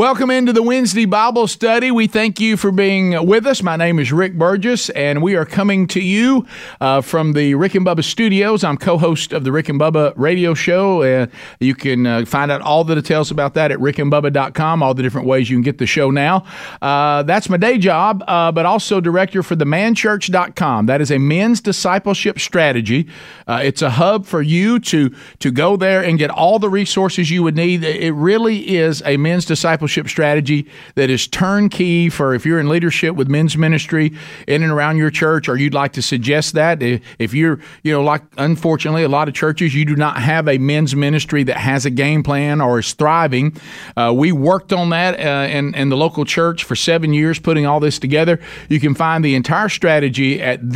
Welcome into the Wednesday Bible study. We thank you for being with us. My name is Rick Burgess, and we are coming to you uh, from the Rick and Bubba studios. I'm co host of the Rick and Bubba radio show. Uh, you can uh, find out all the details about that at rickandbubba.com, all the different ways you can get the show now. Uh, that's my day job, uh, but also director for the manchurch.com. That is a men's discipleship strategy. It's a hub for you to, to go there and get all the resources you would need. It really is a men's discipleship discipleship strategy that is turnkey for if you're in leadership with men's ministry in and around your church, or you'd like to suggest that. If you're, you know, like unfortunately, a lot of churches, you do not have a men's ministry that has a game plan or is thriving. Uh, we worked on that uh, in, in the local church for seven years, putting all this together. You can find the entire strategy at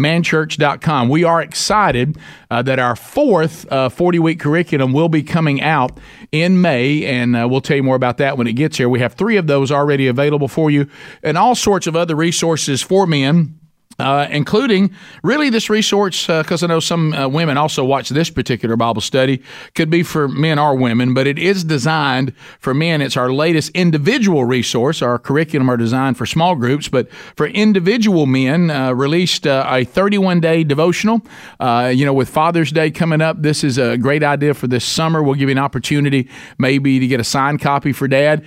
themanchurch.com. We are excited uh, that our fourth 40 uh, week curriculum will be coming out in May, and uh, we'll tell you more about that when it gets here. We have three of those already available for you, and all sorts of other resources for men uh, including really this resource, because uh, I know some uh, women also watch this particular Bible study, could be for men or women, but it is designed for men. It's our latest individual resource. Our curriculum are designed for small groups, but for individual men, uh, released uh, a 31 day devotional. Uh, you know, with Father's Day coming up, this is a great idea for this summer. We'll give you an opportunity maybe to get a signed copy for dad,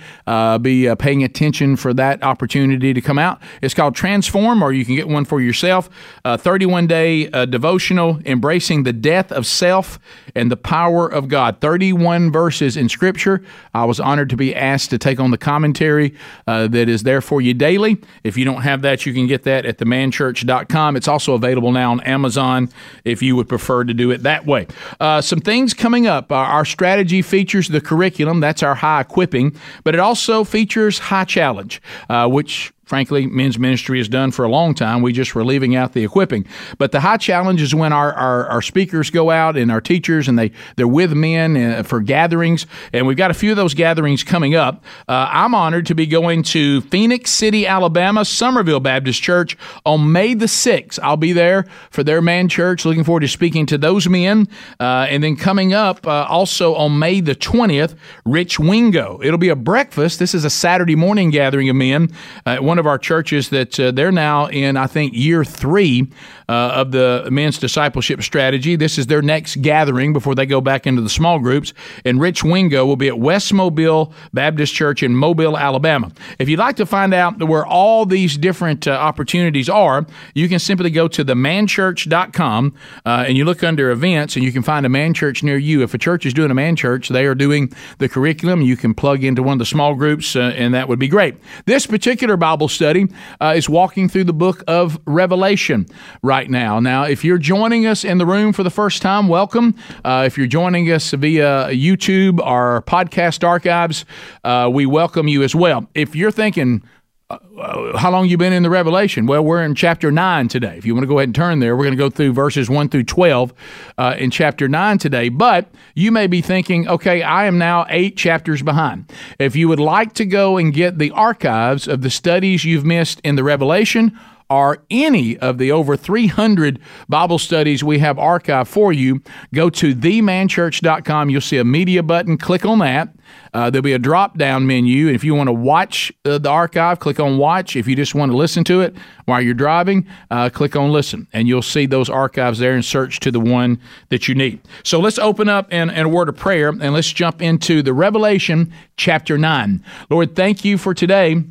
be paying attention for that opportunity to come out. It's called Transform, or you can get one for yourself. A 31 day uh, devotional embracing the death of self and the power of God. 31 verses in Scripture. I was honored to be asked to take on the commentary uh, that is there for you daily. If you don't have that, you can get that at themanchurch.com. It's also available now on Amazon if you would prefer to do it that way. Uh, some things coming up. our strategy features the curriculum, that's our high equipping, but it also features high challenge, uh, which frankly, men's ministry has done for a long time. We just were leaving out the equipping. But the high challenge is when our, our, our speakers go out and our teachers and they, they're with men uh, for gatherings. And we've got a few of those gatherings coming up. Uh, I'm honored to be going to Phenix City, Alabama, Somerville Baptist Church on May the 6th. I'll be there for their man church. Looking forward to speaking to those men. Uh, and then coming up uh, also on May the 20th, Rich Wingo. It'll be a breakfast. This is a Saturday morning gathering of men. Uh, of our churches that uh, they're now in, I think, year three uh, of the men's discipleship strategy. This is their next gathering before they go back into the small groups. And Rich Wingo will be at West Mobile Baptist Church in Mobile, Alabama. If you'd like to find out where all these different uh, opportunities are, you can simply go to themanchurch.com uh, and you look under events and you can find a man church near you. If a church is doing a man church, they are doing the curriculum. You can plug into one of the small groups, uh, and that would be great. This particular Bible study uh, is walking through the book of Revelation right now. Now, if you're joining us in the room for the first time, welcome. Uh, if you're joining us via YouTube or podcast archives, uh, we welcome you as well. If you're thinking, uh, how long you been in the revelation well we're in chapter 9 today if you want to go ahead and turn there we're going to go through verses 1 through 12 uh, in chapter 9 today but you may be thinking okay i am now eight chapters behind if you would like to go and get the archives of the studies you've missed in the revelation or any of the over 300 Bible studies we have archived for you, go to themanchurch.com. You'll see a media button. Click on that. Uh, there'll be a drop down menu. If you want to watch uh, the archive, click on watch. If you just want to listen to it while you're driving, uh, click on listen. And you'll see those archives there and search to the one that you need. So let's open up in, in a word of prayer and let's jump into the Revelation chapter 9. Lord, thank you for today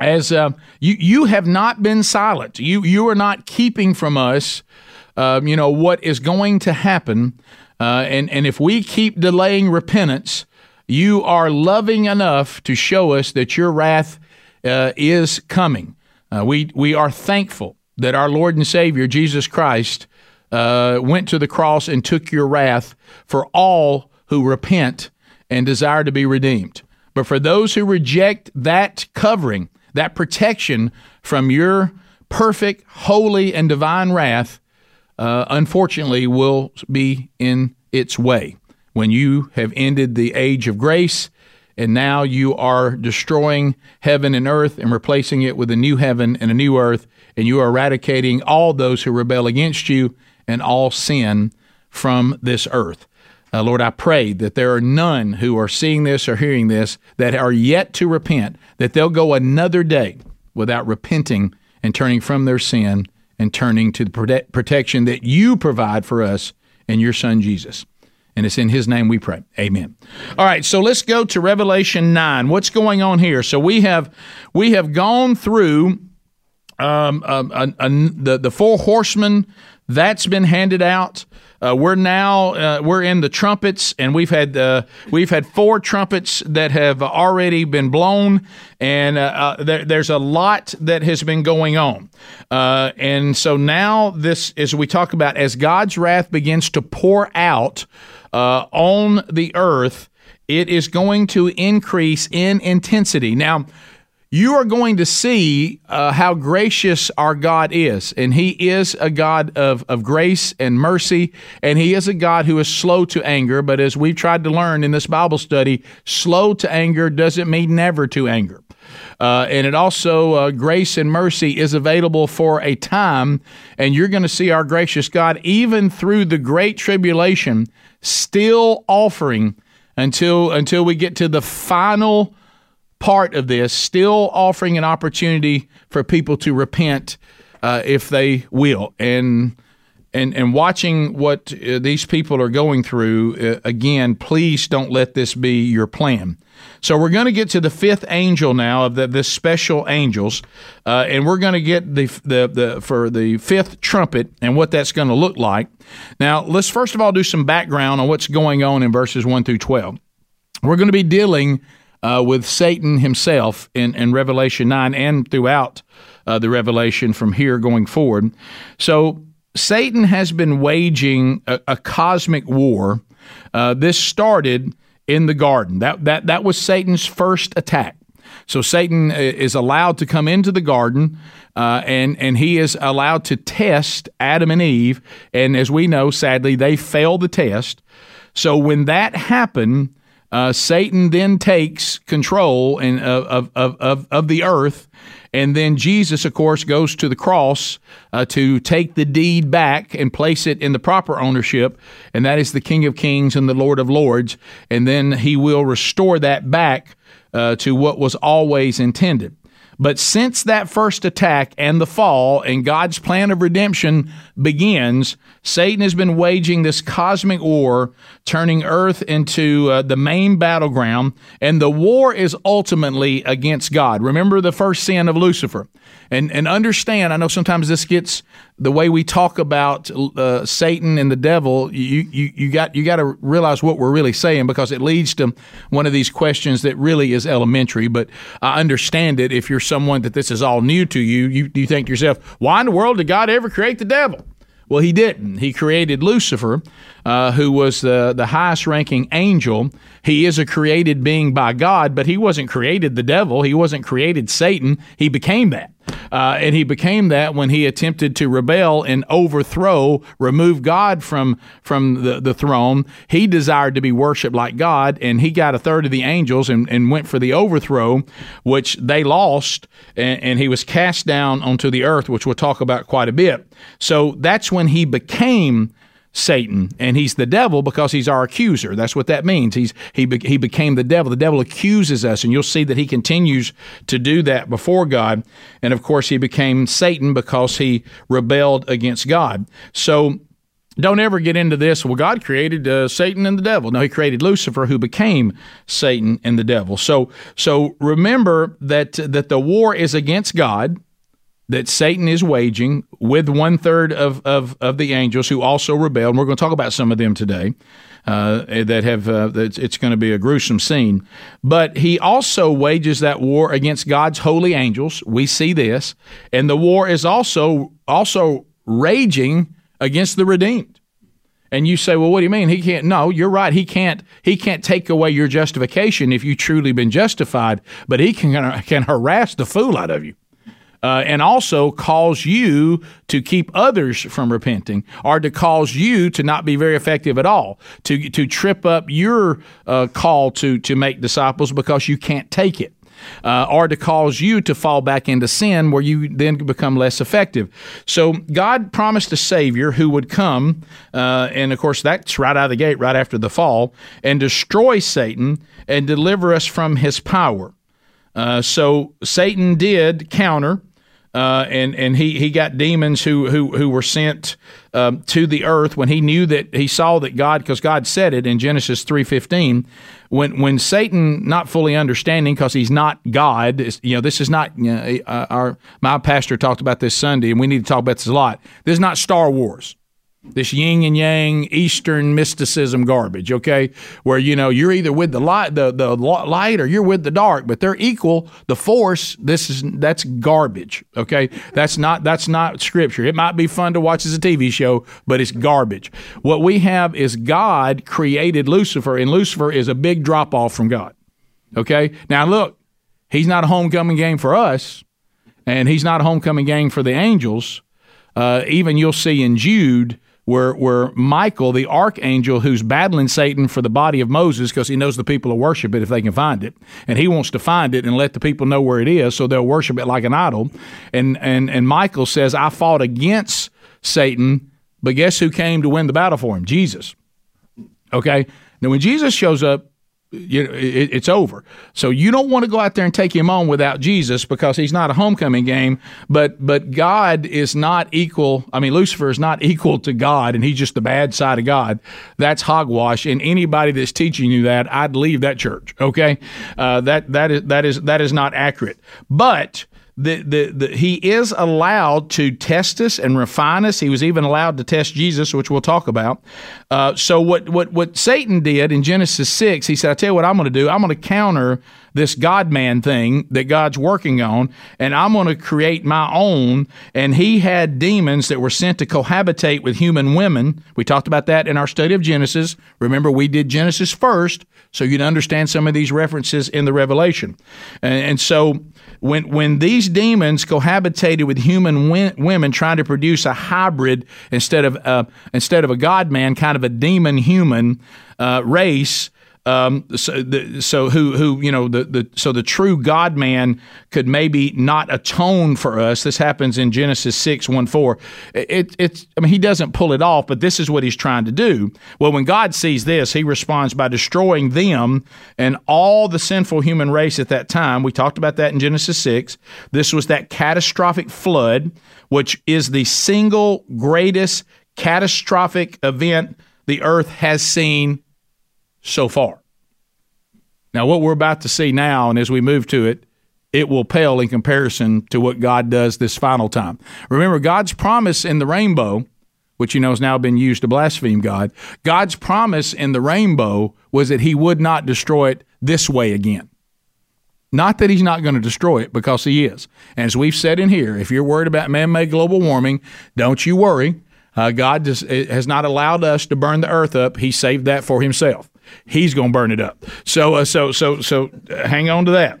as uh, you you have not been silent. You you are not keeping from us, uh, you know what is going to happen, uh, and and if we keep delaying repentance, you are loving enough to show us that your wrath uh, is coming. Uh, we we are thankful that our Lord and Savior Jesus Christ uh, went to the cross and took your wrath for all who repent and desire to be redeemed. But for those who reject that covering, that protection from your perfect, holy, and divine wrath, uh, unfortunately, will be in its way when you have ended the age of grace and now you are destroying heaven and earth and replacing it with a new heaven and a new earth, and you are eradicating all those who rebel against you and all sin from this earth. Uh, Lord, I pray that there are none who are seeing this or hearing this that are yet to repent, that they'll go another day without repenting and turning from their sin and turning to the prote- protection that you provide for us and your Son Jesus. And it's in his name we pray. Amen. All right, so let's go to Revelation 9. What's going on here? So we have we have gone through um, uh, uh, the the four horsemen that's been handed out. Uh, we're now uh, we're in the trumpets, and we've had uh, we've had four trumpets that have already been blown, and uh, uh, there, there's a lot that has been going on. Uh, and so now this, as we talk about, as God's wrath begins to pour out on the earth, it is going to increase in intensity. Now you are going to see uh, how gracious our God is. And He is a God of, of grace and mercy, and He is a God who is slow to anger. But as we've tried to learn in this Bible study, slow to anger doesn't mean never to anger. Uh, and it also, uh, grace and mercy is available for a time. And you're going to see our gracious God, even through the great tribulation, still offering until, until we get to the final part of this, still offering an opportunity for people to repent uh, if they will. And and and watching what uh, these people are going through uh, again, please don't let this be your plan. So we're going to get to the fifth angel now of the, the special angels, uh, and we're going to get the, the the for the fifth trumpet and what that's going to look like. Now let's first of all do some background on what's going on in verses one through twelve. We're going to be dealing uh, with Satan himself in, in Revelation 9 and throughout uh, the Revelation from here going forward. So Satan has been waging a, a cosmic war. Uh, this started in the garden. That, that, that was Satan's first attack. So Satan uh, is allowed to come into the garden, uh, and and he is allowed to test Adam and Eve. And as we know, sadly, they failed the test. So when that happened, uh, Satan then takes control in, of, of, of, of the earth. And then Jesus, of course, goes to the cross uh, to take the deed back and place it in the proper ownership. And that is the King of Kings and the Lord of Lords. And then he will restore that back uh, to what was always intended. But since that first attack and the fall and God's plan of redemption begins, Satan has been waging this cosmic war, turning earth into uh, the main battleground, and the war is ultimately against God. Remember the first sin of Lucifer. And, and understand, I know sometimes this gets the way we talk about uh, Satan and the devil, you, you, you got you got to realize what we're really saying because it leads to one of these questions that really is elementary. But I understand it if you're someone that this is all new to you. You, you think to yourself, why in the world did God ever create the devil? Well, he didn't. He created Lucifer, uh, who was the, the highest ranking angel. He is a created being by God, but he wasn't created the devil. He wasn't created Satan. He became that. Uh, and he became that when he attempted to rebel and overthrow, remove God from from the, the throne. He desired to be worshipped like God, and he got a third of the angels and, and went for the overthrow, which they lost, and, and he was cast down onto the earth, which we'll talk about quite a bit. So that's when he became Satan, and he's the devil because he's our accuser. That's what that means. He's he be, he became the devil. The devil accuses us, and you'll see that he continues to do that before God. And of course, he became Satan because he rebelled against God. So don't ever get into this. Well, God created uh, Satan and the devil. No, He created Lucifer, who became Satan and the devil. So, so remember that that the war is against God that Satan is waging with one third of, of, of the angels who also rebelled. And we're going to talk about some of them today. Uh, that have uh, it's going to be a gruesome scene, but he also wages that war against God's holy angels. We see this, and the war is also also raging against the redeemed. And you say, well, what do you mean? He can't. No, you're right. He can't. He can't take away your justification if you truly been justified. But he can can harass the fool out of you. Uh, and also cause you to keep others from repenting, or to cause you to not be very effective at all, to to trip up your uh, call to to make disciples because you can't take it uh, or to cause you to fall back into sin where you then become less effective. So God promised a Savior who would come, uh, and of course, that's right out of the gate, right after the fall, and destroy Satan and deliver us from his power. Uh, so Satan did counter. Uh, and and he, he got demons who who who were sent um, to the earth when he knew that he saw that God because God said it in Genesis three fifteen when when Satan not fully understanding because he's not God you know this is not you know, uh, our my pastor talked about this Sunday and we need to talk about this a lot. This is not Star Wars this yin and yang Eastern mysticism garbage, okay? Where you know you're either with the light, the the light, or you're with the dark, but they're equal. The force, this is that's garbage, okay? That's not that's not scripture. It might be fun to watch as a TV show, but it's garbage. What we have is God created Lucifer, and Lucifer is a big drop off from God. Okay, now look, he's not a homecoming game for us, and he's not a homecoming game for the angels. Uh, even you'll see in Jude where where Michael, the archangel who's battling Satan for the body of Moses because he knows the people will worship it if they can find it, and he wants to find it and let the people know where it is so they'll worship it like an idol. And and and Michael says, "I fought against Satan, but guess who came to win the battle for him? Jesus." Okay. Now when Jesus shows up, you know, it, it's over. So you don't want to go out there and take him on without Jesus because he's not a homecoming game. But but God is not equal. I mean, Lucifer is not equal to God, and he's just the bad side of God. That's hogwash. And anybody that's teaching you that, I'd leave that church. Okay, uh, that that is that is that is not accurate. But the, the, the, he is allowed to test us and refine us. He was even allowed to test Jesus, which we'll talk about. Uh, so what, what, what Satan did in Genesis 6, he said, I tell you what I'm going to do. I'm going to counter this God man thing that God's working on, and I'm going to create my own. And he had demons that were sent to cohabitate with human women. We talked about that in our study of Genesis. Remember, we did Genesis first, so you'd understand some of these references in the Revelation. And, and so when when these demons cohabitated with human women, trying to produce a hybrid instead of uh, instead of a God man, kind of a demon human uh, race, um, so, the, so who who you know the, the so the true God man could maybe not atone for us. This happens in Genesis six one four. It, it's I mean he doesn't pull it off, but this is what he's trying to do. Well, when God sees this, he responds by destroying them and all the sinful human race at that time. We talked about that in Genesis six. This was that catastrophic flood, which is the single greatest catastrophic event the earth has seen so far. Now, what we're about to see now, and as we move to it, it will pale in comparison to what God does this final time. Remember, God's promise in the rainbow, which you know has now been used to blaspheme God, God's promise in the rainbow was that He would not destroy it this way again. Not that He's not going to destroy it, because He is. And as we've said in here, if you're worried about man made global warming, don't you worry. Uh, God has not allowed us to burn the earth up. He saved that for Himself. He's going to burn it up. So, uh, so, so, so, uh, hang on to that.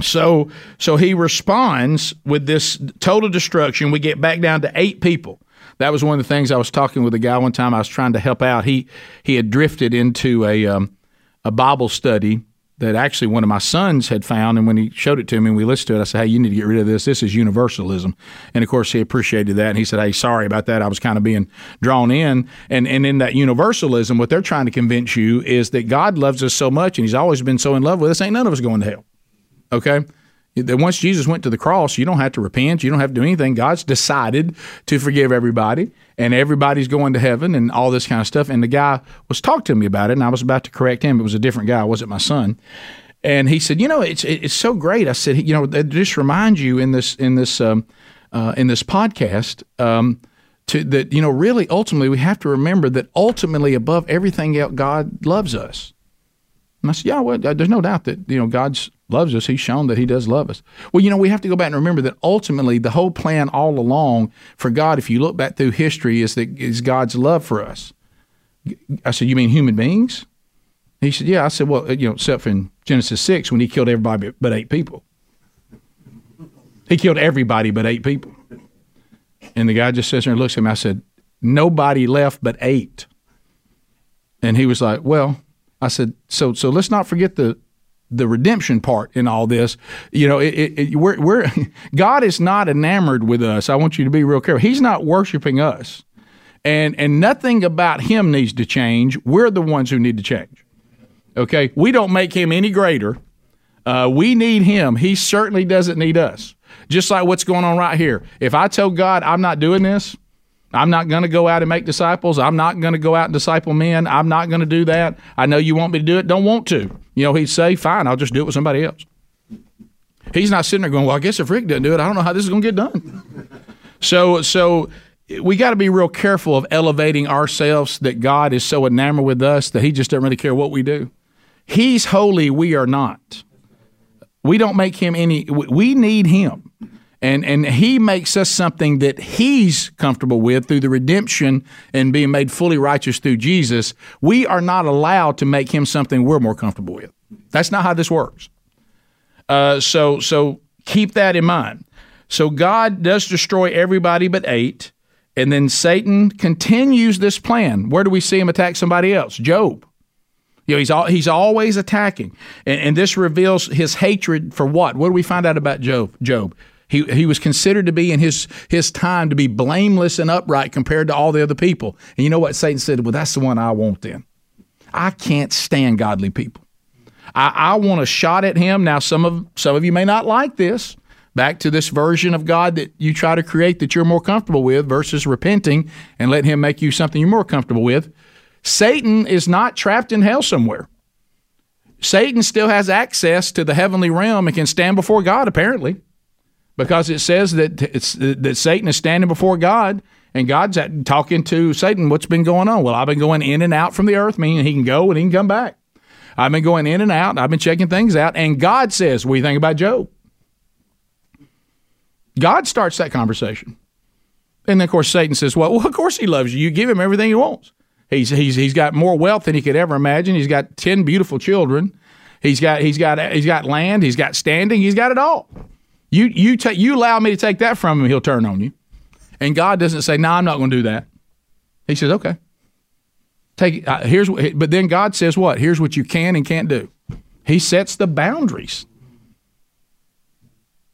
So, so he responds with this total destruction. We get back down to eight people. That was one of the things I was talking with a guy one time. I was trying to help out. He he had drifted into a um, a Bible study that actually one of my sons had found. And when he showed it to me and we listened to it, I said, Hey, you need to get rid of this. This is universalism. And of course, he appreciated that. And he said, Hey, sorry about that. I was kind of being drawn in. And, and in that universalism, what they're trying to convince you is that God loves us so much and he's always been so in love with us, ain't none of us going to hell. Okay? that once Jesus went to the cross, you don't have to repent, you don't have to do anything. God's decided to forgive everybody, and everybody's going to heaven, and all this kind of stuff. And the guy was talking to me about it, and I was about to correct him. It was a different guy, it wasn't my son. And he said, "You know, it's it's so great." I said, "You know, just remind you in this in this um, uh, in this podcast." Um, to that, you know, really, ultimately, we have to remember that ultimately, above everything else, God loves us. And I said, yeah, well, there's no doubt that you know God loves us. He's shown that He does love us. Well, you know, we have to go back and remember that ultimately the whole plan all along for God, if you look back through history, is that is God's love for us. I said, You mean human beings? He said, Yeah. I said, Well, you know, except for in Genesis 6 when he killed everybody but eight people. He killed everybody but eight people. And the guy just sits there and looks at me. I said, Nobody left but eight. And he was like, Well, I said, so so let's not forget the the redemption part in all this. You know, it, it, it, we're, we're God is not enamored with us. I want you to be real careful. He's not worshiping us, and and nothing about Him needs to change. We're the ones who need to change. Okay, we don't make Him any greater. Uh, we need Him. He certainly doesn't need us. Just like what's going on right here. If I tell God I'm not doing this, I'm not going to go out and make disciples. I'm not going to go out and disciple men. I'm not going to do that. I know you want me to do it. Don't want to. You know, he'd say, fine, I'll just do it with somebody else. He's not sitting there going, well, I guess if Rick doesn't do it, I don't know how this is going to get done. so, so we got to be real careful of elevating ourselves that God is so enamored with us that he just doesn't really care what we do. He's holy, we are not. We don't make him any, we need him and and he makes us something that he's comfortable with through the redemption and being made fully righteous through Jesus. We are not allowed to make him something we're more comfortable with. That's not how this works. Uh, so so keep that in mind. So God does destroy everybody but eight, and then Satan continues this plan. Where do we see him attack somebody else? Job. You know, he's all, he's always attacking, and, and this reveals his hatred for what? What do we find out about Job? Job, he, he was considered to be in his, his time to be blameless and upright compared to all the other people. And you know what Satan said? Well, that's the one I want then. I can't stand godly people. I, I want a shot at him. Now, some of some of you may not like this. Back to this version of God that you try to create that you're more comfortable with versus repenting and let him make you something you're more comfortable with. Satan is not trapped in hell somewhere. Satan still has access to the heavenly realm and can stand before God, apparently because it says that that Satan is standing before God and God's talking to Satan. What's been going on? Well, I've been going in and out from the earth, meaning he can go and he can come back. I've been going in and out. I've been checking things out, and God says, "What do you think about Job?" God starts that conversation, and then of course Satan says, "Well, well, of course he loves you. You give him everything he wants. He's he's he's got more wealth than he could ever imagine. He's got ten beautiful children. He's got he's got he's got land. He's got standing. He's got it all." You you take you allow me to take that from him, he'll turn on you. And God doesn't say, "No, nah, I'm not going to do that." He says, "Okay." Take uh, here's but then God says what? Here's what you can and can't do. He sets the boundaries.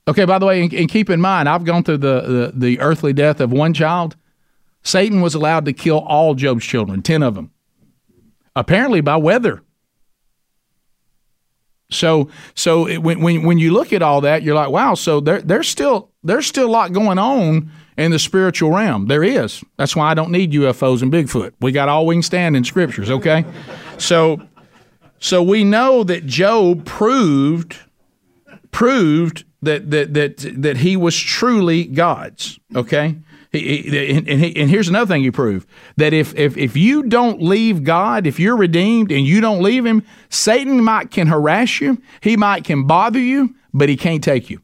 Okay, by the way, and, and keep in mind, I've gone through the, the, the earthly death of one child. Satan was allowed to kill all Job's children, 10 of them, apparently by weather. So so it, when when when you look at all that, you're like, wow. So there there's still there's still a lot going on in the spiritual realm. There is. That's why I don't need UFOs and Bigfoot. We got all we can stand in scriptures. Okay, so so we know that Job proved proved that that that that he was truly God's. Okay. And, and, here's another thing you prove that if, if if you don't leave God, if you're redeemed and you don't leave Him, Satan might can harass you, he might can bother you, but he can't take you.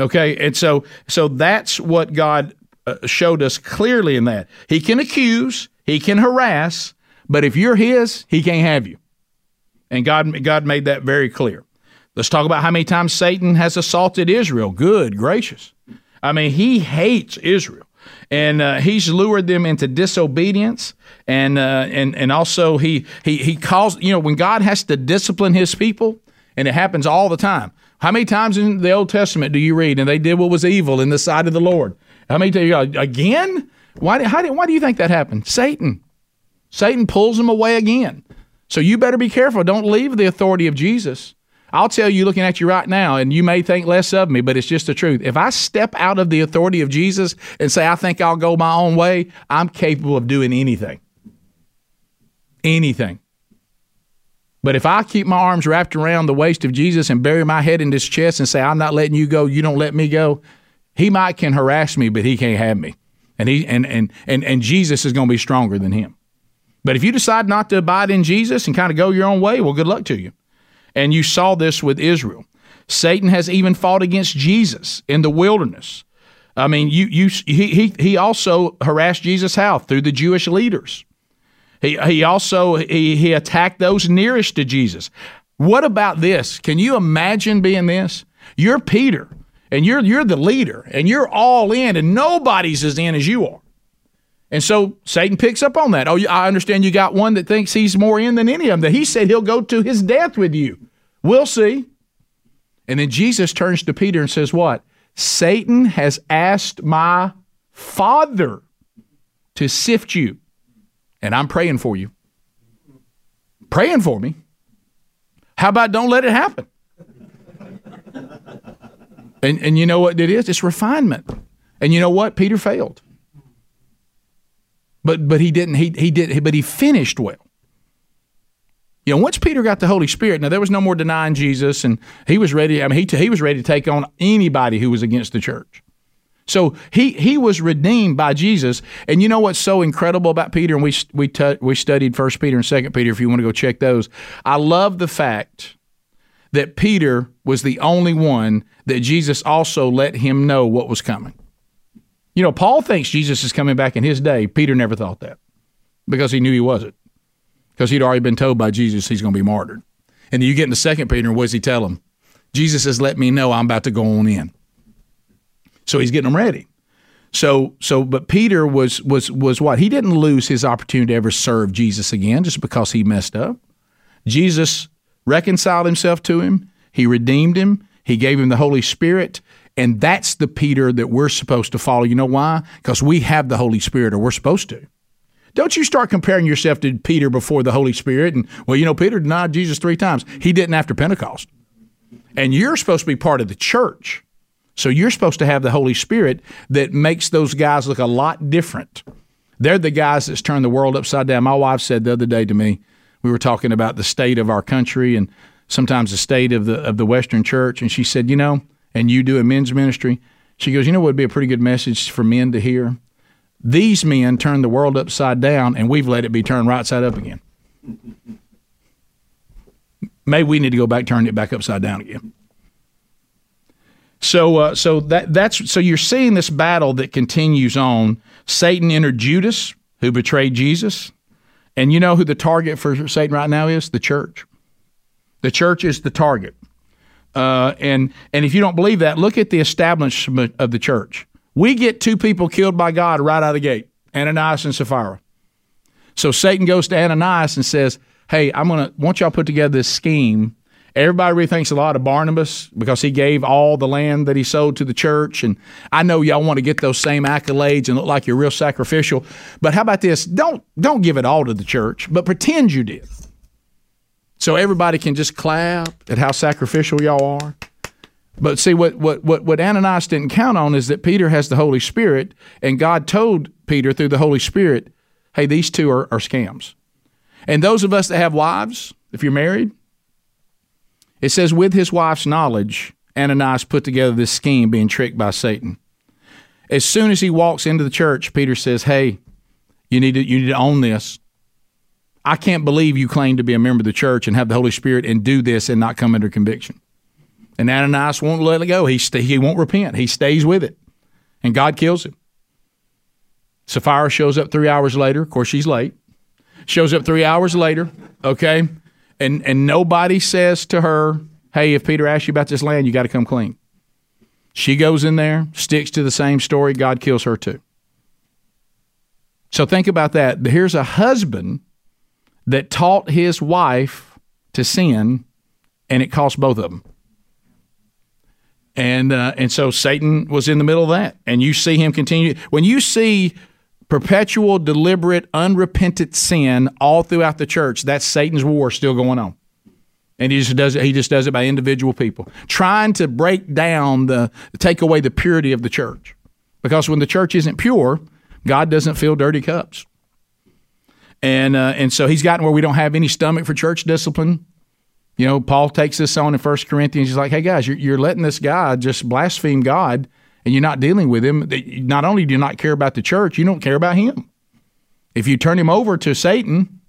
Okay, and so so that's what God uh, showed us clearly in that He can accuse, He can harass, but if you're His, He can't have you. And God God made that very clear. Let's talk about how many times Satan has assaulted Israel. Good gracious. I mean, he hates Israel. And uh, he's lured them into disobedience, and uh, and and also he he he calls you know when God has to discipline His people, and it happens all the time. How many times in the Old Testament do you read, and they did what was evil in the sight of the Lord? How many times again? Why how why do you think that happened? Satan, Satan pulls them away again. So you better be careful. Don't leave the authority of Jesus I'll tell you, looking at you right now, and you may think less of me, but it's just the truth. If I step out of the authority of Jesus and say, I think I'll go my own way, I'm capable of doing anything. Anything. But if I keep my arms wrapped around the waist of Jesus and bury my head in his chest and say, I'm not letting you go, you don't let me go, he might can harass me, but he can't have me. And he and and and, and Jesus is going to be stronger than him. But if you decide not to abide in Jesus and kind of go your own way, well, good luck to you. And you saw this with Israel. Satan has even fought against Jesus in the wilderness. I mean, you, you, he, he, he also harassed Jesus how? Through the Jewish leaders. He, he also he, he attacked those nearest to Jesus. What about this? Can you imagine being this? You're Peter, and you're you're the leader, and you're all in, and nobody's as in as you are. And so Satan picks up on that. Oh, I understand you got one that thinks he's more in than any of them. That he said he'll go to his death with you. We'll see. And then Jesus turns to Peter and says, What? Satan has asked my Father to sift you. And I'm praying for you. Praying for me. How about don't let it happen? and, and you know what it is? It's refinement. And you know what? Peter failed. But but he didn't he he did but he finished well. You know, once Peter got the Holy Spirit, now there was no more denying Jesus, and he was ready. I mean, he he was ready to take on anybody who was against the church. So he he was redeemed by Jesus. And you know what's so incredible about Peter? And we we t- we studied First Peter and Second Peter. If you want to go check those, I love the fact that Peter was the only one that Jesus also let him know what was coming. You know, Paul thinks Jesus is coming back in his day. Peter never thought that because he knew he wasn't. Because he'd already been told by Jesus he's going to be martyred. And you get into Second Peter, what does he tell him? Jesus has let me know I'm about to go on in. So he's getting them ready. So so but Peter was was was what? He didn't lose his opportunity to ever serve Jesus again just because he messed up. Jesus reconciled himself to him. He redeemed him. He gave him the Holy Spirit. And that's the Peter that we're supposed to follow. You know why? Because we have the Holy Spirit, or we're supposed to. Don't you start comparing yourself to Peter before the Holy Spirit. And, well, you know, Peter denied Jesus three times. He didn't after Pentecost. And you're supposed to be part of the church. So you're supposed to have the Holy Spirit that makes those guys look a lot different. They're the guys that's turned the world upside down. My wife said the other day to me, we were talking about the state of our country and sometimes the state of the of the Western church, and she said, you know, and you do a men's ministry. She goes, you know what would be a pretty good message for men to hear? These men turned the world upside down, and we've let it be turned right side up again. Maybe we need to go back, turn it back upside down again. So, uh, so that that's so you're seeing this battle that continues on. Satan entered Judas, who betrayed Jesus, and you know who the target for Satan right now is? The church. The church is the target. Uh, and and if you don't believe that, look at the establishment of the church. We get two people killed by God right out of the gate, Ananias and Sapphira. So Satan goes to Ananias and says, "Hey, I'm gonna want y'all put together this scheme." Everybody rethinks a lot of Barnabas because he gave all the land that he sold to the church, and I know y'all want to get those same accolades and look like you're real sacrificial. But how about this? Don't don't give it all to the church, but pretend you did. So everybody can just clap at how sacrificial y'all are. But see, what, what, what, what Ananias didn't count on is that Peter has the Holy Spirit, and God told Peter through the Holy Spirit, hey, these two are, are scams. And those of us that have wives, if you're married, it says, with his wife's knowledge, Ananias put together this scheme being tricked by Satan. As soon as he walks into the church, Peter says, hey, you need to, you need to own this. I can't believe you claim to be a member of the church and have the Holy Spirit and do this and not come under conviction. And Ananias won't let it go. He, he won't repent. He stays with it. And God kills him. Sapphira shows up three hours later. Of course, she's late. Shows up three hours later, okay? And, and nobody says to her, hey, if Peter asks you about this land, you got to come clean. She goes in there, sticks to the same story. God kills her too. So think about that. Here's a husband that taught his wife to sin, and it cost both of them. And uh, and so Satan was in the middle of that, and you see him continue. When you see perpetual, deliberate, unrepentant sin all throughout the church, that's Satan's war still going on. And he just does it. He just does it by individual people, trying to break down the, take away the purity of the church. Because when the church isn't pure, God doesn't fill dirty cups and uh, and so he's gotten where we don't have any stomach for church discipline. You know, Paul takes this on in First Corinthians. He's like, "Hey guys, you're, you're letting this guy just blaspheme God, and you're not dealing with him. Not only do you not care about the church, you don't care about him. If you turn him over to Satan,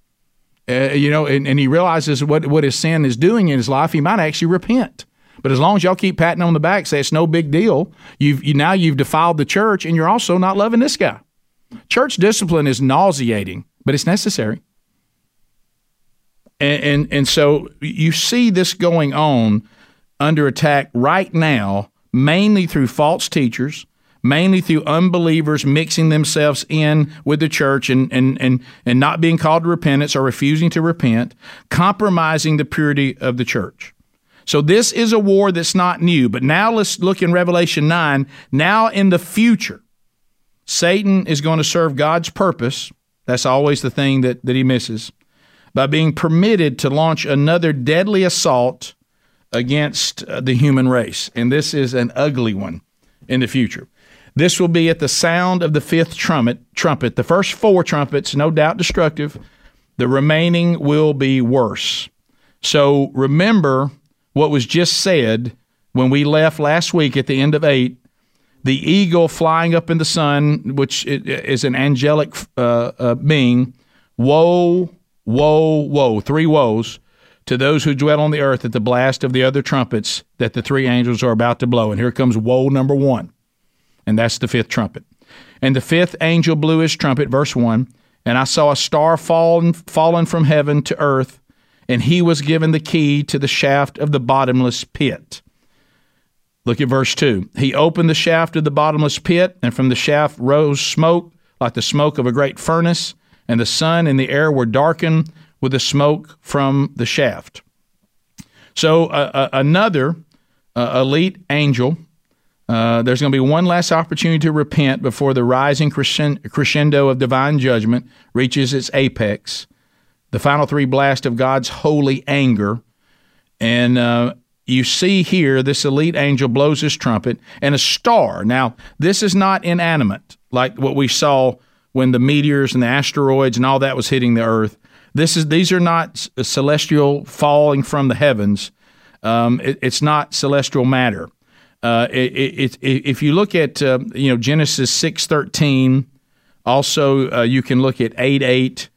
uh, you know, and, and he realizes what what his sin is doing in his life, he might actually repent." But as long as y'all keep patting on the back, say it's no big deal, you've you, now you've defiled the church, and you're also not loving this guy. Church discipline is nauseating but it's necessary. And, and, and so you see this going on under attack right now, mainly through false teachers, mainly through unbelievers mixing themselves in with the church and, and, and, and not being called to repentance or refusing to repent, compromising the purity of the church. So this is a war that's not new. But now let's look in Revelation 9. Now in the future, Satan is going to serve God's purpose. That's always the thing that, that he misses. By being permitted to launch another deadly assault against uh, the human race. And this is an ugly one in the future. This will be at the sound of the fifth trumpet. Trumpet. The first four trumpets, no doubt destructive. The remaining will be worse. So remember what was just said when we left last week at the end of eight. The eagle flying up in the sun, which is an angelic uh, uh, being. Woe, woe, woe. Three woes to those who dwell on the earth at the blast of the other trumpets that the three angels are about to blow. And here comes woe number one, and that's the fifth trumpet. And the fifth angel blew his trumpet, verse 1, and I saw a star fallen, fallen from heaven to earth, and he was given the key to the shaft of the bottomless pit. Look at verse 2. He opened the shaft of the bottomless pit, and from the shaft rose smoke like the smoke of a great furnace, and the sun and the air were darkened with the smoke from the shaft. So uh, uh, another uh, elite angel. Uh, there's going to be one last opportunity to repent before the rising crescendo of divine judgment reaches its apex. The final three blasts of God's holy anger. And uh, you see here, this elite angel blows his trumpet, and a star. Now, this is not inanimate like what we saw when the meteors and the asteroids and all that was hitting the earth. This is these are not celestial falling from the heavens. Um, it, it's not celestial matter. Uh, it, it, if you look at uh, you know Genesis six thirteen, also uh, you can look at eight eight,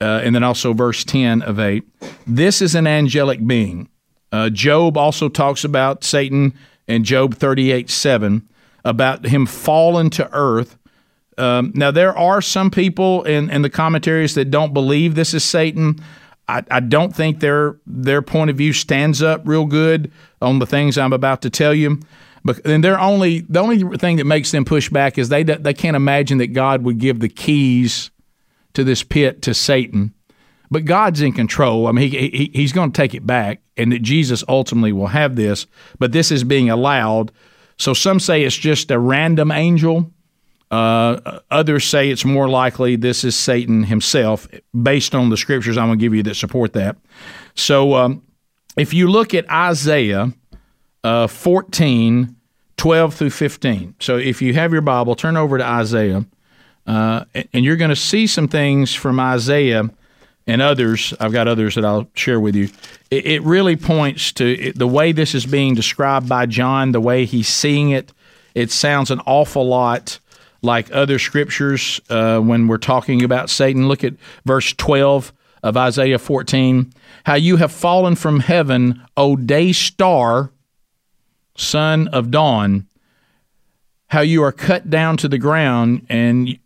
uh, and then also verse ten of eight. This is an angelic being. Uh, Job also talks about Satan in Job thirty eight seven about him falling to earth um, now, there are some people in, in the commentaries that don't believe this is Satan. I, I, don't think their their point of view stands up real good on the things I'm about to tell you. But then they're only the only thing that makes them push back is they they can't imagine that God would give the keys to this pit to Satan. But God's in control. I mean, he, he he's going to take it back, and that Jesus ultimately will have this. But this is being allowed. So some say it's just a random angel uh, others say it's more likely this is Satan himself, based on the scriptures I'm going to give you that support that. So, um, if you look at Isaiah uh, 14, 12 through 15. So, if you have your Bible, turn over to Isaiah, uh, and you're going to see some things from Isaiah and others. I've got others that I'll share with you. It, it really points to it, the way this is being described by John, the way he's seeing it. It sounds an awful lot like other scriptures uh, when we're talking about Satan. Look at verse 12 of Isaiah 14. How you have fallen from heaven, O day star, son of dawn. How you are cut down to the ground, and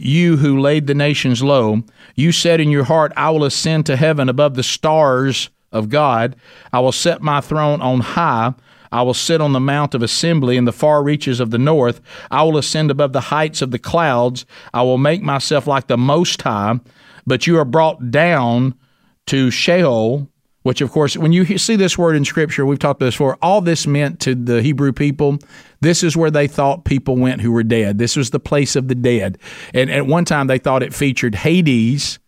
you who laid the nations low. You said in your heart, I will ascend to heaven above the stars of God. I will set my throne on high I will sit on the mount of assembly in the far reaches of the north. I will ascend above the heights of the clouds. I will make myself like the Most High. But you are brought down to Sheol, which, of course, when you see this word in Scripture, we've talked about this before, all this meant to the Hebrew people. This is where they thought people went who were dead. This was the place of the dead. And at one time, they thought it featured Hades,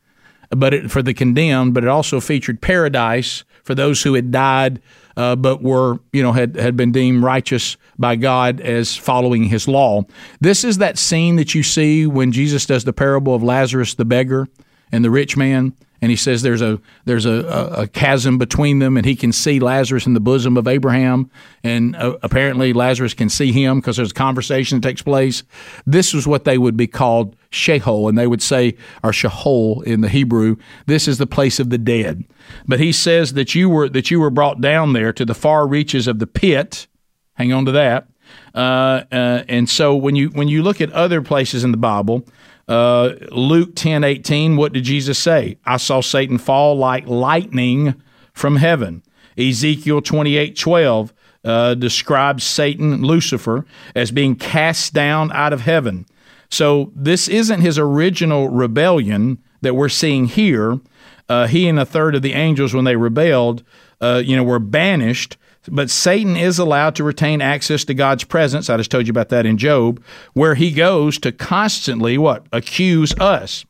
but it, for the condemned, but it also featured paradise for those who had died uh, but were you know had had been deemed righteous by God as following His law. This is that scene that you see when Jesus does the parable of Lazarus the beggar and the rich man and he says there's a there's a, a, chasm between them, and he can see Lazarus in the bosom of Abraham, and uh, apparently Lazarus can see him because there's a conversation that takes place. This is what they would be called Sheol, and they would say or Sheol in the Hebrew. This is the place of the dead. But he says that you were that you were brought down there to the far reaches of the pit. Hang on to that. Uh, uh, and so when you when you look at other places in the Bible, uh, Luke ten eighteen, what did Jesus say? I saw Satan fall like lightning from heaven. Ezekiel twenty eight twelve uh, describes Satan, Lucifer, as being cast down out of heaven. So this isn't his original rebellion that we're seeing here. Uh, he and a third of the angels, when they rebelled, uh, you know, were banished. But Satan is allowed to retain access to God's presence. I just told you about that in Job, where he goes to constantly what accuse us.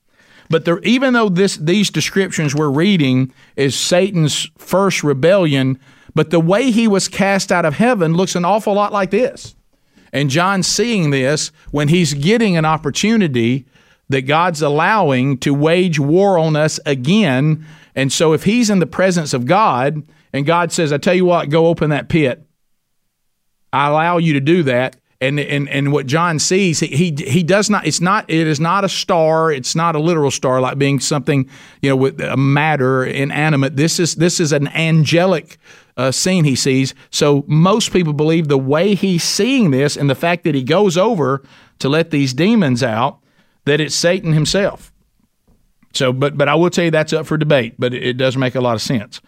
But there, even though this these descriptions we're reading is Satan's first rebellion, but the way he was cast out of heaven looks an awful lot like this. And John seeing this when he's getting an opportunity that God's allowing to wage war on us again. And so if he's in the presence of God and God says, I tell you what, go open that pit, I allow you to do that. And, and, and what John sees, he, he he does not. It's not. It is not a star. It's not a literal star, like being something you know with a matter inanimate. This is this is an angelic uh, scene he sees. So most people believe the way he's seeing this and the fact that he goes over to let these demons out, that it's Satan himself. So, but but I will tell you that's up for debate, but it, it does make a lot of sense.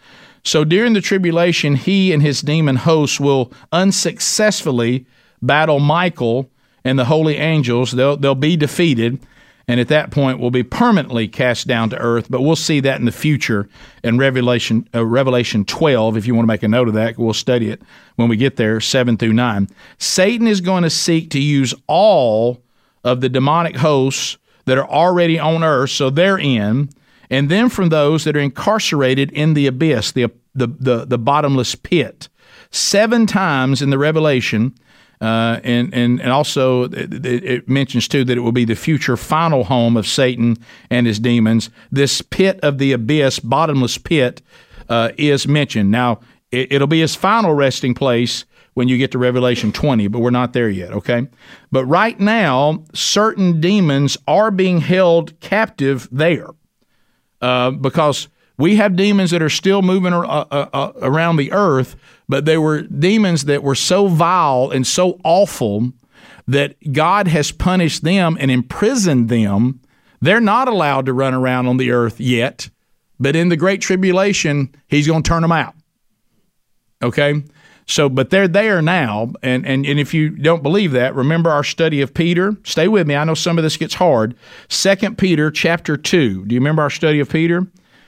So during the tribulation, he and his demon hosts will unsuccessfully battle Michael and the holy angels. They'll they'll be defeated and at that point will be permanently cast down to earth. But we'll see that in the future in Revelation uh, Revelation 12. If you want to make a note of that, we'll study it when we get there, seven through nine. Satan is going to seek to use all of the demonic hosts that are already on earth, so they're in, and then from those that are incarcerated in the abyss, the the the, the bottomless pit. Seven times in the Revelation, uh, and, and, and also, it, it, mentions too that it will be the future final home of Satan and his demons. This pit of the abyss, bottomless pit, uh, is mentioned. Now, it, it'll be his final resting place when you get to Revelation 20, but we're not there yet, okay? But right now, certain demons are being held captive there uh, because we have demons that are still moving uh, uh, uh, around the earth, but they were demons that were so vile and so awful that God has punished them and imprisoned them. They're not allowed to run around on the earth yet, but in the Great Tribulation, He's going to turn them out. Okay? So, but they're there now, and, and and if you don't believe that, remember our study of Peter. Stay with me. I know some of this gets hard. Second Peter chapter two. Do you remember our study of Peter?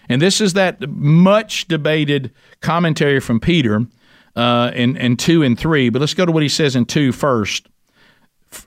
And this is that much debated commentary from Peter uh, in, in 2 and 3. But let's go to what he says in 2 first.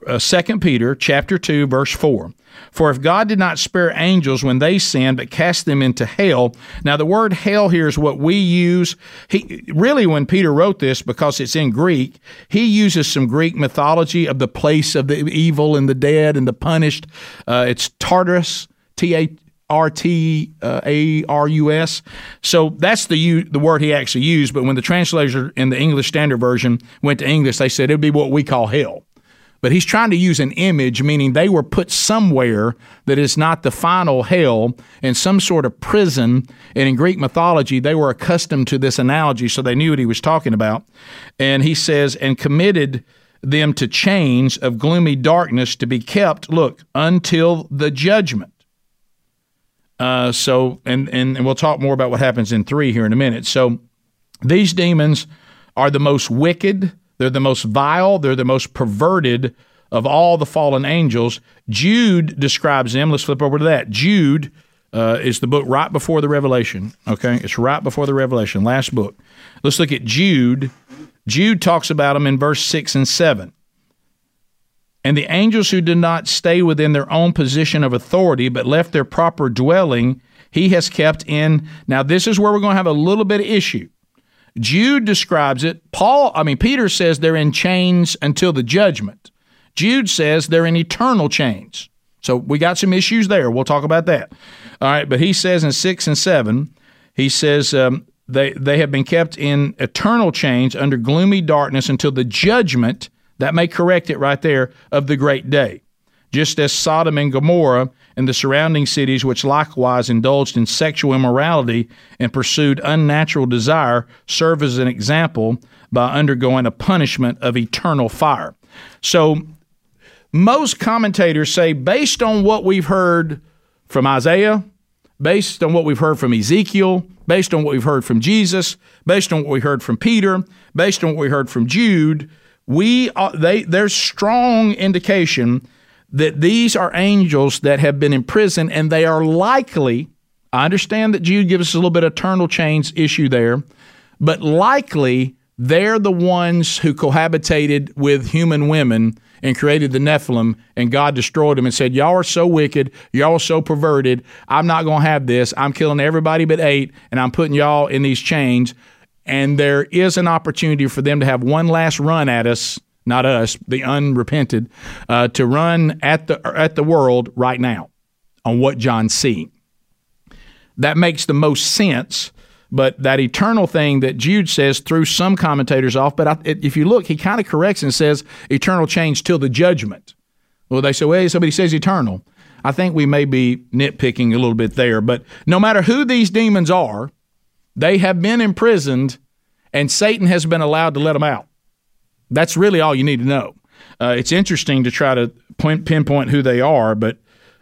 Uh, 2 Peter chapter 2 verse 4 for if God did not spare angels when they sinned but cast them into hell now the word hell here is what we use he really when Peter wrote this because it's in Greek he uses some Greek mythology of the place of the evil and the dead and the punished uh, it's Tartarus T A R T A R U S. So that's the the word he actually used. But when the translator in the English Standard Version went to English, they said it'd be what we call hell. But he's trying to use an image, meaning they were put somewhere that is not the final hell in some sort of prison. And in Greek mythology, they were accustomed to this analogy, so they knew what he was talking about. And he says, and committed them to chains of gloomy darkness to be kept, look, until the judgment. Uh, so, and, and, and we'll talk more about what happens in three here in a minute. So, these demons are the most wicked, they're the most vile, they're the most perverted of all the fallen angels. Jude describes them. Let's flip over to that. Jude uh, is the book right before the Revelation. Okay, it's right before the Revelation, last book. Let's look at Jude. Jude talks about them in verse 6 and 7. And the angels who did not stay within their own position of authority, but left their proper dwelling, he has kept in. Now, this is where we're going to have a little bit of issue. Jude describes it. Paul, I mean, Peter says they're in chains until the judgment. Jude says they're in eternal chains. So we got some issues there. We'll talk about that. All right, but he says in 6 and 7, he says um, they, they have been kept in eternal chains under gloomy darkness until the judgment that may correct it right there of the great day. Just as Sodom and Gomorrah and the surrounding cities, which likewise indulged in sexual immorality and pursued unnatural desire, serve as an example by undergoing a punishment of eternal fire. So, most commentators say, based on what we've heard from Isaiah, based on what we've heard from Ezekiel, based on what we've heard from Jesus, based on what we heard from Peter, based on what we heard from Jude, we are, they there's strong indication that these are angels that have been imprisoned and they are likely I understand that Jude gives us a little bit of eternal chains issue there, but likely they're the ones who cohabitated with human women and created the Nephilim, and God destroyed them and said, Y'all are so wicked, y'all are so perverted, I'm not going to have this. I'm killing everybody but eight, and I'm putting y'all in these chains. And there is an opportunity for them to have one last run at us not us, the unrepented, uh, to run at the at the world right now on what John's seeing. That makes the most sense. But that eternal thing that Jude says threw some commentators off. But I, if you look, he kind of corrects and says eternal change till the judgment. Well, they say, well, somebody says eternal. I think we may be nitpicking a little bit there. But no matter who these demons are, they have been imprisoned, and Satan has been allowed to let them out. That's really all you need to know. Uh, it's interesting to try to pinpoint who they are, but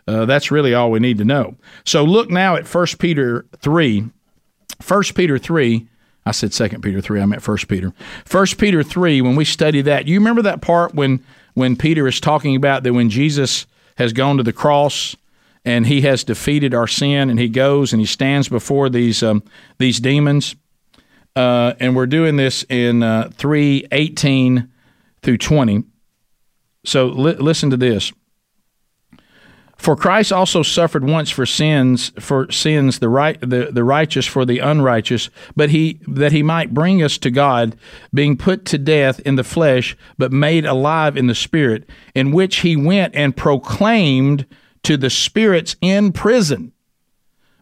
uh, that's really all we need to know. So look now at 1 Peter 3. 1 Peter 3. I said 2 Peter 3. I meant 1 Peter. 1 Peter 3, when we study that, you remember that part when, when Peter is talking about that when Jesus has gone to the cross and he has defeated our sin and he goes and he stands before these, um, these demons – uh, and we're doing this in uh, 318 through 20. So li- listen to this. For Christ also suffered once for sins, for sins the right the, the righteous for the unrighteous, but he that he might bring us to God, being put to death in the flesh, but made alive in the spirit, in which he went and proclaimed to the spirits in prison,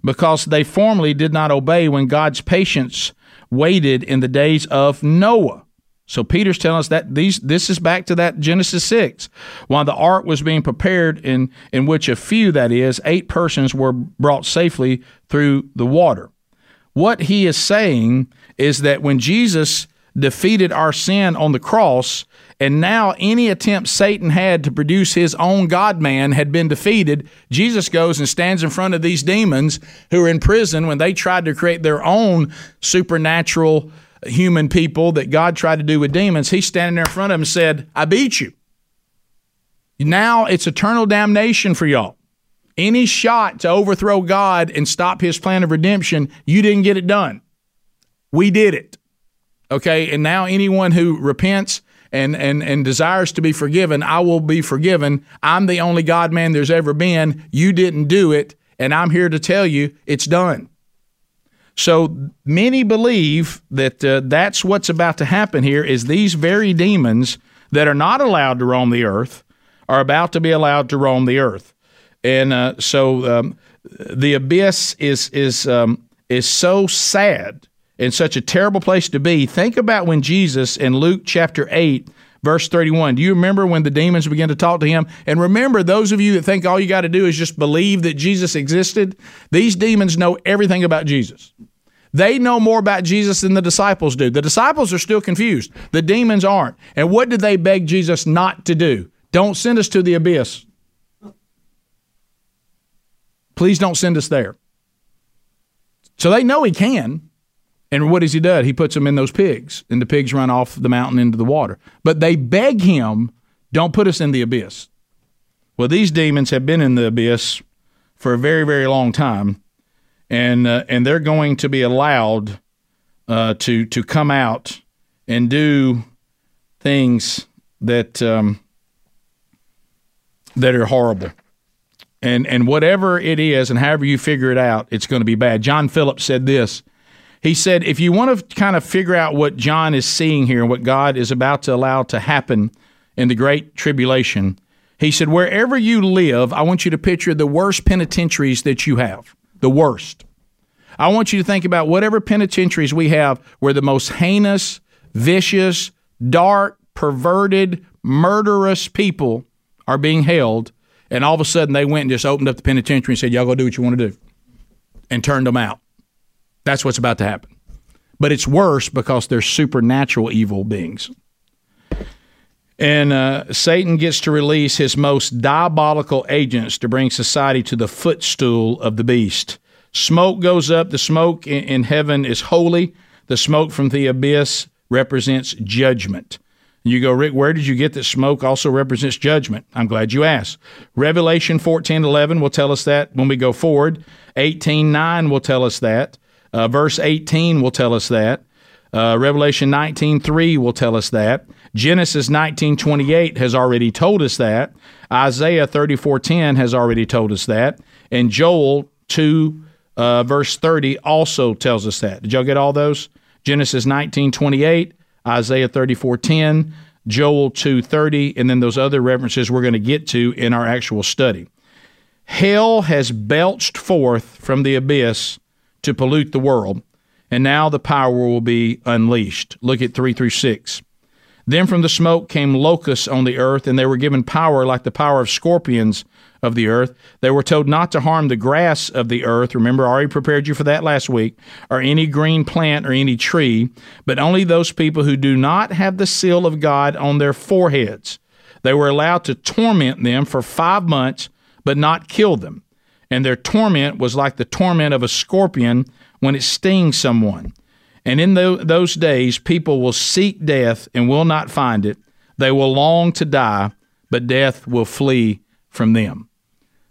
because they formerly did not obey when God's patience waited in the days of Noah. So Peter's telling us that these this is back to that Genesis 6. While the ark was being prepared in in which a few that is eight persons were brought safely through the water. What he is saying is that when Jesus defeated our sin on the cross, and now any attempt Satan had to produce his own God man had been defeated. Jesus goes and stands in front of these demons who are in prison when they tried to create their own supernatural human people that God tried to do with demons. He's standing there in front of them and said, I beat you. Now it's eternal damnation for y'all. Any shot to overthrow God and stop his plan of redemption, you didn't get it done. We did it. Okay, and now anyone who repents and, and, and desires to be forgiven, I will be forgiven. I'm the only God man there's ever been. You didn't do it, and I'm here to tell you it's done. So many believe that uh, that's what's about to happen here is these very demons that are not allowed to roam the earth are about to be allowed to roam the earth. And uh, so um, the abyss is is um, is so sad in such a terrible place to be. Think about when Jesus in Luke chapter 8, verse 31, do you remember when the demons began to talk to him? And remember, those of you that think all you got to do is just believe that Jesus existed, these demons know everything about Jesus. They know more about Jesus than the disciples do. The disciples are still confused. The demons aren't. And what did they beg Jesus not to do? Don't send us to the abyss. Please don't send us there. So they know he can. And what does he do? He puts them in those pigs, and the pigs run off the mountain into the water. But they beg him, don't put us in the abyss. Well, these demons have been in the abyss for a very, very long time, and uh, and they're going to be allowed uh, to to come out and do things that um, that are horrible. And and whatever it is, and however you figure it out, it's going to be bad. John Phillips said this. He said, if you want to kind of figure out what John is seeing here and what God is about to allow to happen in the Great Tribulation, he said, wherever you live, I want you to picture the worst penitentiaries that you have, the worst. I want you to think about whatever penitentiaries we have where the most heinous, vicious, dark, perverted, murderous people are being held. and all of a sudden they went and just opened up the penitentiary and said, "Y'all go do what you want to do," and turned them out. That's what's about to happen. But it's worse because they're supernatural evil beings. And uh, Satan gets to release his most diabolical agents to bring society to the footstool of the beast. Smoke goes up. The smoke in, in heaven is holy. The smoke from the abyss represents judgment. You go, Rick, where did you get that smoke also represents judgment? I'm glad you asked. Revelation 14 11 will tell us that when we go forward. 18 9 will tell us that. Uh, verse 18 will tell us that. Uh, Revelation 19 3 will tell us that. Genesis 19 28 has already told us that. Isaiah 34 10 has already told us that. And Joel 2 uh, verse 30 also tells us that. Did y'all get all those? Genesis 19 28 Isaiah 34:10, Joel 2:30, and then those other references we're going to get to in our actual study. Hell has belched forth from the abyss to pollute the world, and now the power will be unleashed. Look at 3 through 6. Then from the smoke came locusts on the earth, and they were given power like the power of scorpions of the earth. They were told not to harm the grass of the earth. Remember, I already prepared you for that last week, or any green plant or any tree, but only those people who do not have the seal of God on their foreheads. They were allowed to torment them for five months, but not kill them. And their torment was like the torment of a scorpion when it stings someone. And in those days, people will seek death and will not find it. They will long to die, but death will flee from them.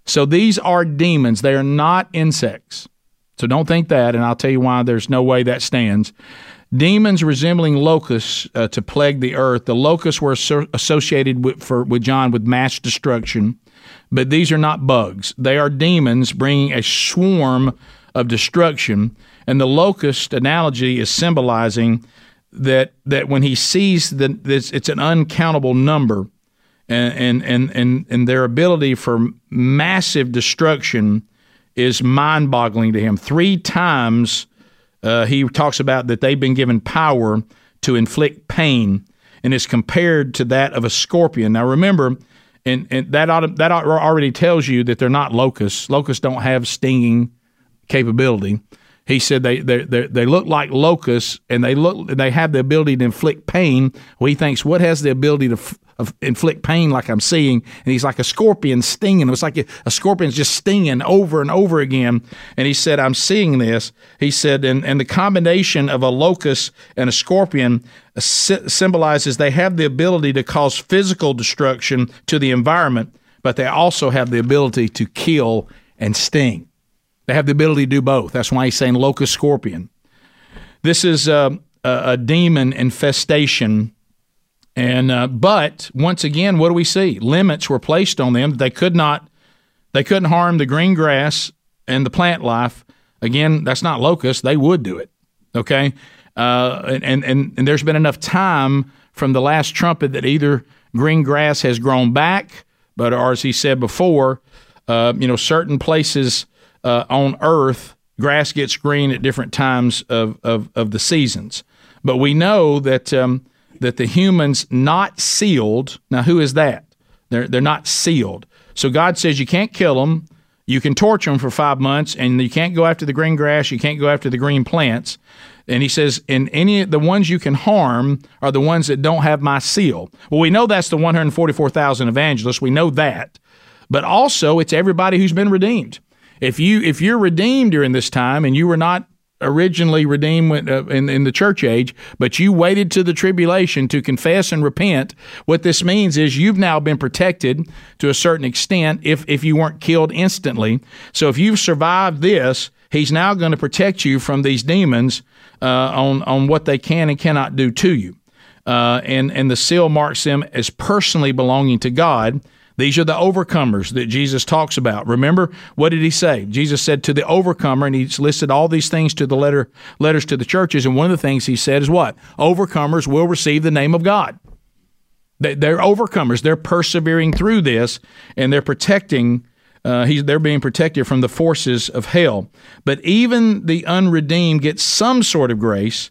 So these are demons. They are not insects. So don't think that, and I'll tell you why there's no way that stands. Demons resembling locusts uh, to plague the earth. The locusts were so- associated with, for, with John with mass destruction, but these are not bugs. They are demons bringing a swarm of destruction. And the locust analogy is symbolizing that that when he sees that it's an uncountable number, and and and and their ability for massive destruction is mind-boggling to him. Three times uh, he talks about that they've been given power to inflict pain, and is compared to that of a scorpion. Now remember, and, and that ought, that already tells you that they're not locusts. Locusts don't have stinging capability. He said they they they look like locusts and they look they have the ability to inflict pain. Well, he thinks what has the ability to f- inflict pain like I'm seeing, and he's like a scorpion stinging. It was like a, a scorpion's just stinging over and over again. And he said, I'm seeing this. He said, and, and the combination of a locust and a scorpion symbolizes they have the ability to cause physical destruction to the environment, but they also have the ability to kill and sting. They have the ability to do both. That's why he's saying locust scorpion. This is a, a, a demon infestation. And uh, but once again, what do we see? Limits were placed on them. They could not, they couldn't harm the green grass and the plant life. Again, that's not locust. They would do it. Okay, uh, and and and there's been enough time from the last trumpet that either green grass has grown back, but or as he said before, uh, you know, certain places uh, on Earth, grass gets green at different times of, of, of the seasons. But we know that um, that the humans not sealed. Now, who is that? They're they're not sealed. So God says you can't kill them. You can torture them for five months, and you can't go after the green grass. You can't go after the green plants. And he says, and any the ones you can harm are the ones that don't have my seal. Well, we know that's the 144,000 evangelists. We know that, but also it's everybody who's been redeemed. If you if you're redeemed during this time and you were not originally redeemed uh, in, in the church age, but you waited to the tribulation to confess and repent. What this means is you've now been protected to a certain extent if, if you weren't killed instantly. So if you've survived this, he's now going to protect you from these demons uh, on, on what they can and cannot do to you. Uh, and, and the seal marks them as personally belonging to God these are the overcomers that Jesus talks about. Remember, what did he say? Jesus said to the overcomer, and he's listed all these things to the letter letters to the churches. And one of the things he said is what? Overcomers will receive the name of God. They're overcomers. They're persevering through this, and they're protecting. Uh, they're being protected from the forces of hell. But even the unredeemed get some sort of grace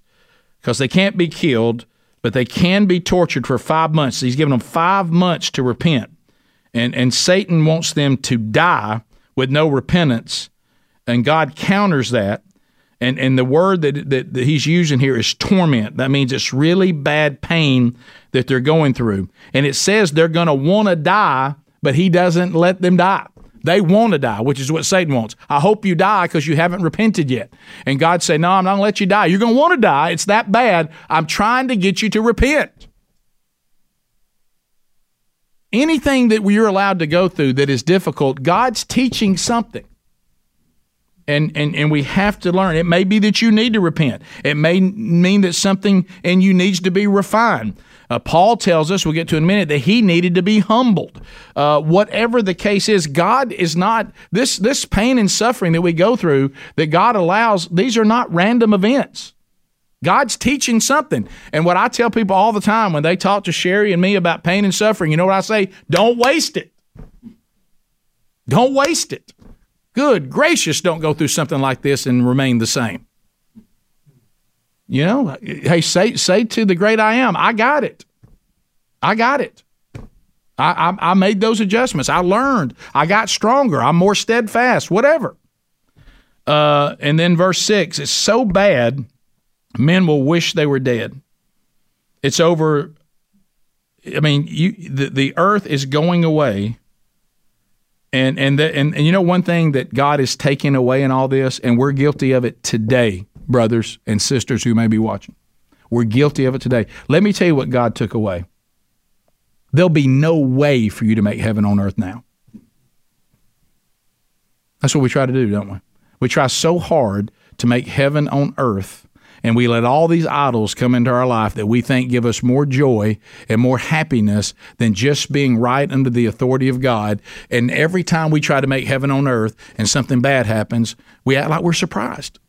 because they can't be killed, but they can be tortured for five months. He's given them five months to repent And, and Satan wants them to die with no repentance. And God counters that. And, and the word that, that, that he's using here is torment. That means it's really bad pain that they're going through. And it says they're going to want to die, but he doesn't let them die. They want to die, which is what Satan wants. I hope you die because you haven't repented yet. And God said, No, I'm not going to let you die. You're going to want to die. It's that bad. I'm trying to get you to repent. Anything that we're allowed to go through that is difficult, God's teaching something. And, and, and we have to learn. It may be that you need to repent. It may mean that something in you needs to be refined. Uh, Paul tells us, we'll get to in a minute, that he needed to be humbled. Uh, whatever the case is, God is not, this, this pain and suffering that we go through, that God allows, these are not random events. God's teaching something. And what I tell people all the time when they talk to Sherry and me about pain and suffering, you know what I say? Don't waste it. Don't waste it. Good gracious, don't go through something like this and remain the same. You know, hey, say say to the great I am, I got it. I got it. I, I, I made those adjustments. I learned. I got stronger. I'm more steadfast. Whatever. Uh, and then verse six, it's so bad, men will wish they were dead. It's over. I mean, you the, the earth is going away. And and, the, and and you know one thing that God is taking away in all this, and we're guilty of it today brothers and sisters who may be watching. We're guilty of it today. Let me tell you what God took away. There'll be no way for you to make heaven on earth now. That's what we try to do, don't we? We try so hard to make heaven on earth, and we let all these idols come into our life that we think give us more joy and more happiness than just being right under the authority of God. And every time we try to make heaven on earth and something bad happens, we act like we're surprised.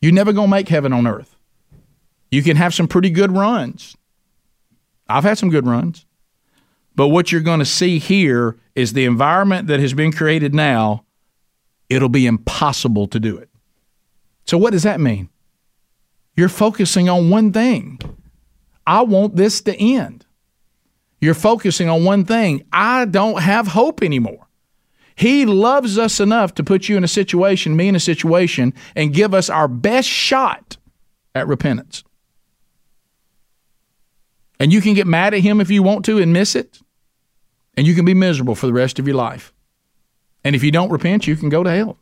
You're never going to make heaven on earth. You can have some pretty good runs. I've had some good runs. But what you're going to see here is the environment that has been created now, it'll be impossible to do it. So, what does that mean? You're focusing on one thing. I want this to end. You're focusing on one thing. I don't have hope anymore. He loves us enough to put you in a situation, me in a situation, and give us our best shot at repentance. And you can get mad at him if you want to and miss it, and you can be miserable for the rest of your life. And if you don't repent, you can go to hell.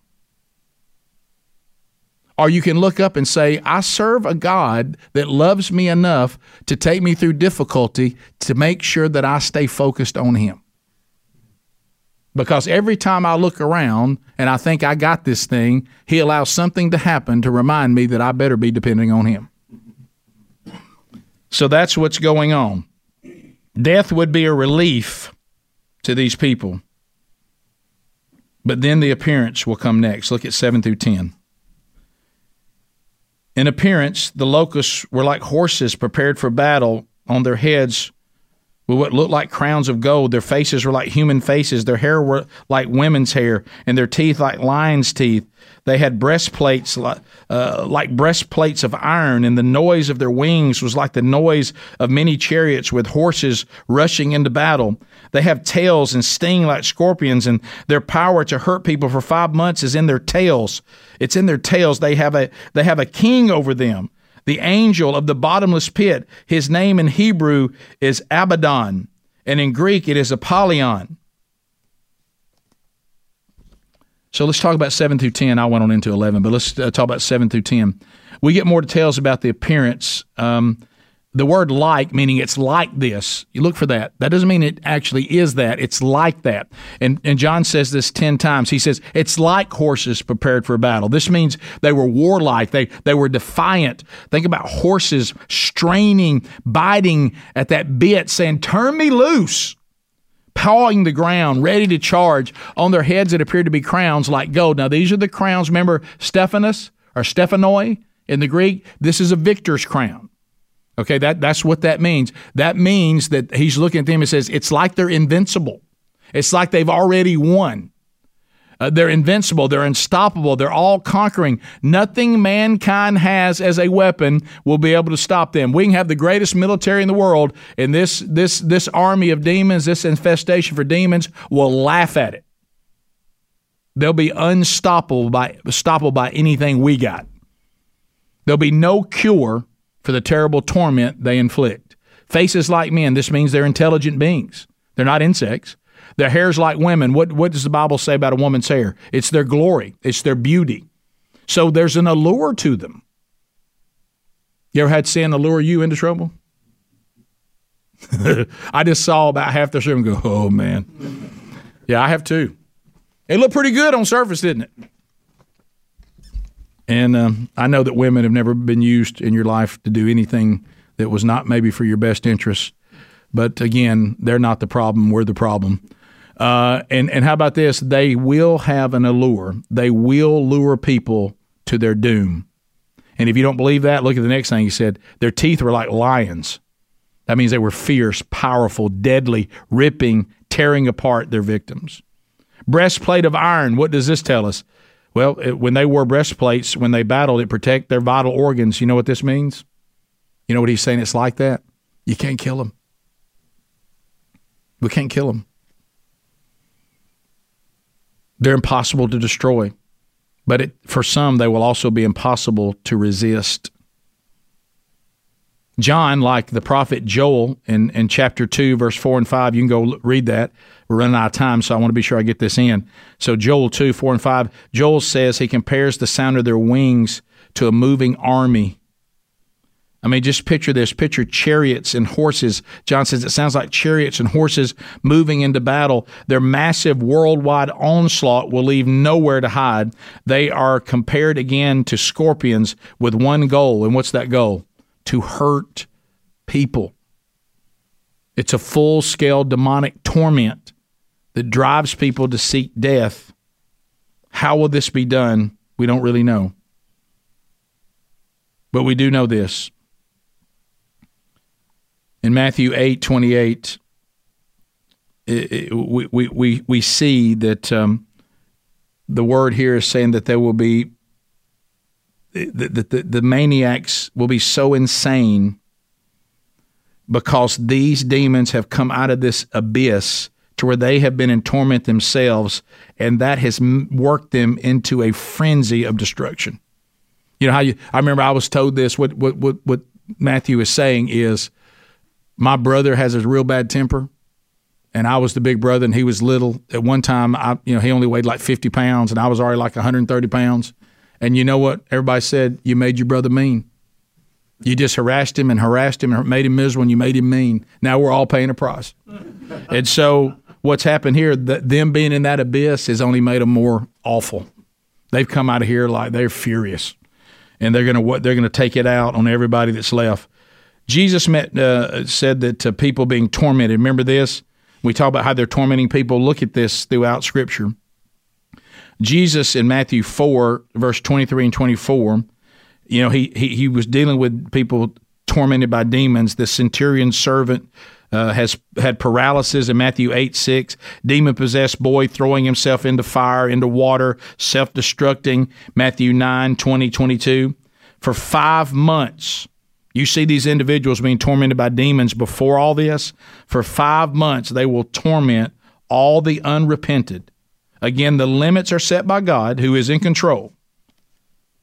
Or you can look up and say, I serve a God that loves me enough to take me through difficulty to make sure that I stay focused on Him. Because every time I look around and I think I got this thing, he allows something to happen to remind me that I better be depending on him. So that's what's going on. Death would be a relief to these people. But then the appearance will come next. Look at 7 through 10. In appearance, the locusts were like horses prepared for battle. On their heads with what looked like crowns of gold. Their faces were like human faces. Their hair were like women's hair, and their teeth like lions' teeth. They had breastplates like, uh, like breastplates of iron, and the noise of their wings was like the noise of many chariots with horses rushing into battle. They have tails and sting like scorpions, and their power to hurt people for five months is in their tails. It's in their tails. They have a they have a king over them the angel of the bottomless pit. His name in Hebrew is Abaddon, and in Greek it is Apollyon. So let's talk about 7 through 10. I went on into 11, but let's uh, talk about 7 through 10. We get more details about the appearance. Um, the word like meaning it's like this. You look for that. That doesn't mean it actually is that. It's like that. And, and john says this 10 times. He says it's like horses prepared for battle. This means they were warlike. They, they were defiant. Think about horses straining biting at that bit saying turn me loose pawing the ground ready to charge on their heads that appeared to be crowns like gold. Now these are the crowns. Remember stephanos or stephanoi in the greek? This is a victor's crown Okay, that, that's what that means. That means that he's looking at them and says, it's like they're invincible. It's like they've already won. Uh, they're invincible. They're unstoppable. They're all conquering. Nothing mankind has as a weapon will be able to stop them. We can have the greatest military in the world, and this this this army of demons, this infestation for demons, will laugh at it. They'll be unstoppable by stoppable by anything we got. There'll be no cure for the terrible torment they inflict. Faces like men, this means they're intelligent beings. They're not insects. Their hair's like women. What, what does the Bible say about a woman's hair? It's their glory, it's their beauty. So there's an allure to them. You ever had sin allure you into trouble? I just saw about half the and go, oh man. Yeah, I have too. It looked pretty good on surface, didn't it? And um, I know that women have never been used in your life to do anything that was not maybe for your best interest. But again, they're not the problem. We're the problem. Uh, and and how about this? They will have an allure. They will lure people to their doom. And if you don't believe that, look at the next thing he said. Their teeth were like lions. That means they were fierce, powerful, deadly, ripping, tearing apart their victims. Breastplate of iron. What does this tell us? Well, it, when they wore breastplates, when they battled, it protect their vital organs. You know what this means? You know what he's saying? It's like that. You can't kill them. We can't kill them. They're impossible to destroy, but it, for some, they will also be impossible to resist. John, like the prophet Joel in, in chapter 2, verse 4 and 5, you can go read that. We're running out of time, so I want to be sure I get this in. So, Joel 2, 4 and 5, Joel says he compares the sound of their wings to a moving army. I mean, just picture this. Picture chariots and horses. John says it sounds like chariots and horses moving into battle. Their massive worldwide onslaught will leave nowhere to hide. They are compared again to scorpions with one goal. And what's that goal? To hurt people. It's a full scale demonic torment that drives people to seek death. How will this be done? We don't really know. But we do know this in Matthew 8 28, it, it, we, we, we see that um, the word here is saying that there will be, that the, the, the maniacs will be so insane because these demons have come out of this abyss to where they have been in torment themselves, and that has worked them into a frenzy of destruction. You know how you? I remember I was told this. What what what, what Matthew is saying is my brother has a real bad temper, and I was the big brother, and he was little. At one time, I you know he only weighed like fifty pounds, and I was already like one hundred and thirty pounds. And you know what? Everybody said you made your brother mean. You just harassed him and harassed him and made him miserable, and you made him mean. Now we're all paying a price. and so what's happened here? That them being in that abyss has only made them more awful. They've come out of here like they're furious, and they're gonna what they're gonna take it out on everybody that's left. Jesus met, uh, said that uh, people being tormented. Remember this? We talk about how they're tormenting people. Look at this throughout Scripture. Jesus in Matthew 4, verse 23 and 24, you know, he, he, he was dealing with people tormented by demons. The centurion servant uh, has had paralysis in Matthew 8 6. Demon possessed boy throwing himself into fire, into water, self destructing. Matthew 9 20 22. For five months, you see these individuals being tormented by demons before all this. For five months, they will torment all the unrepented. Again, the limits are set by God, who is in control,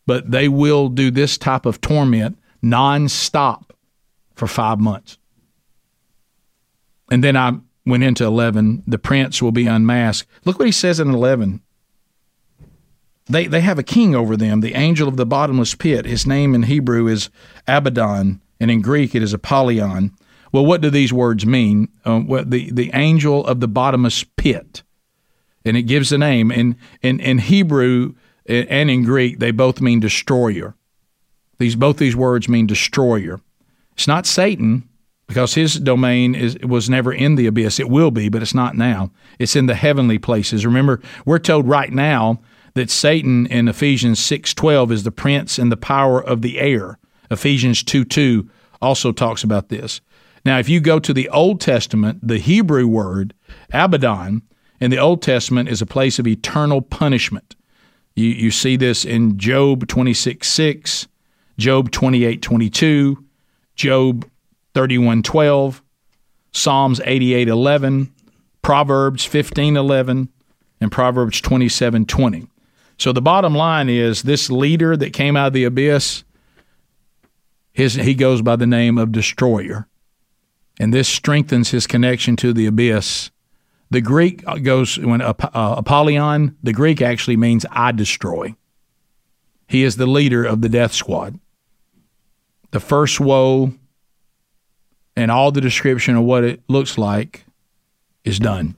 but they will do this type of torment nonstop for five months. And then I went into 11. The prince will be unmasked. Look what he says in 11. They, they have a king over them, the angel of the bottomless pit. His name in Hebrew is Abaddon, and in Greek it is Apollyon. Well, what do these words mean? Uh, the, the angel of the bottomless pit. And it gives the name. In, in, in Hebrew and in Greek, they both mean destroyer. These both these words mean destroyer. It's not Satan because his domain is was never in the abyss. It will be, but it's not now. It's in the heavenly places. Remember, we're told right now that Satan in Ephesians 6:12 is the prince and the power of the air. Ephesians 2:2 also talks about this. Now, if you go to the Old Testament, the Hebrew word Abaddon in the Old Testament is a place of eternal punishment. You, you see this in Job 26 6, Job 28:22, Job 31 12, Psalms 88:11, Proverbs 15:11, and Proverbs 27:20. 20. So the bottom line is this leader that came out of the abyss, his, he goes by the name of Destroyer. And this strengthens his connection to the abyss. The Greek goes, when uh, Apollyon, the Greek actually means I destroy. He is the leader of the death squad. The first woe and all the description of what it looks like is done.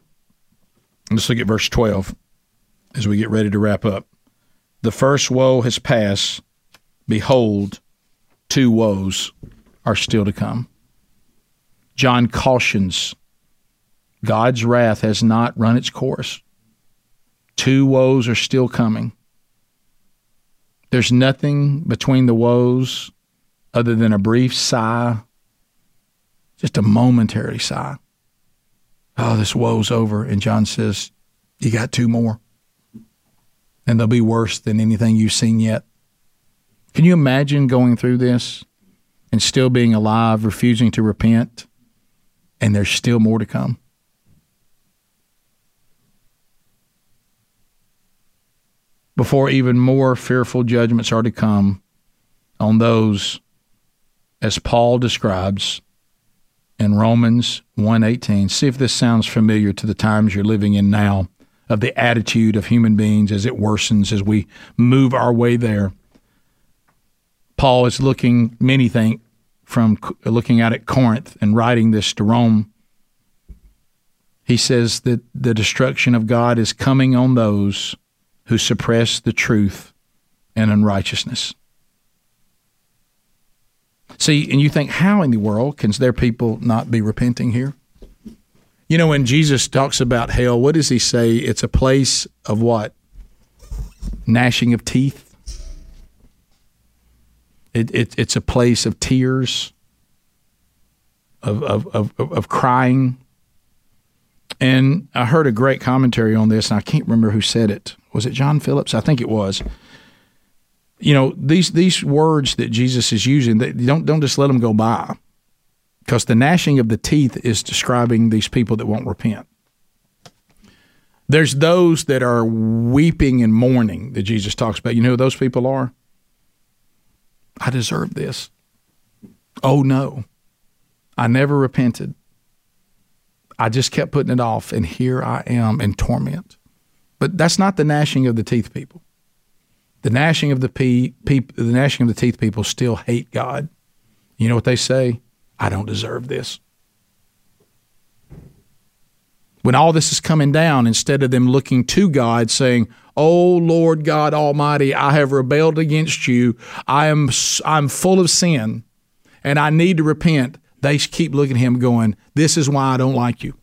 Let's look at verse 12 as we get ready to wrap up. The first woe has passed. Behold, two woes are still to come. John cautions God's wrath has not run its course. Two woes are still coming. There's nothing between the woes other than a brief sigh, just a momentary sigh. Oh, this woe's over. And John says, You got two more. And they'll be worse than anything you've seen yet. Can you imagine going through this and still being alive, refusing to repent, and there's still more to come? before even more fearful judgments are to come on those as Paul describes in Romans 1:18. See if this sounds familiar to the times you're living in now of the attitude of human beings as it worsens as we move our way there. Paul is looking many think from looking out at Corinth and writing this to Rome. He says that the destruction of God is coming on those who suppress the truth and unrighteousness. See, and you think, how in the world can there people not be repenting here? You know, when Jesus talks about hell, what does he say? It's a place of what? Gnashing of teeth. It, it, it's a place of tears, of, of, of, of crying. And I heard a great commentary on this, and I can't remember who said it was it John Phillips? I think it was. You know these these words that Jesus is using. They, don't don't just let them go by, because the gnashing of the teeth is describing these people that won't repent. There's those that are weeping and mourning that Jesus talks about. You know who those people are? I deserve this. Oh no, I never repented. I just kept putting it off, and here I am in torment. But that's not the gnashing of the teeth people. The gnashing of the pe- the gnashing of the teeth people still hate God. You know what they say? I don't deserve this. When all this is coming down, instead of them looking to God saying, "Oh Lord God Almighty, I have rebelled against you. I am I'm full of sin, and I need to repent." They keep looking at him, going, "This is why I don't like you."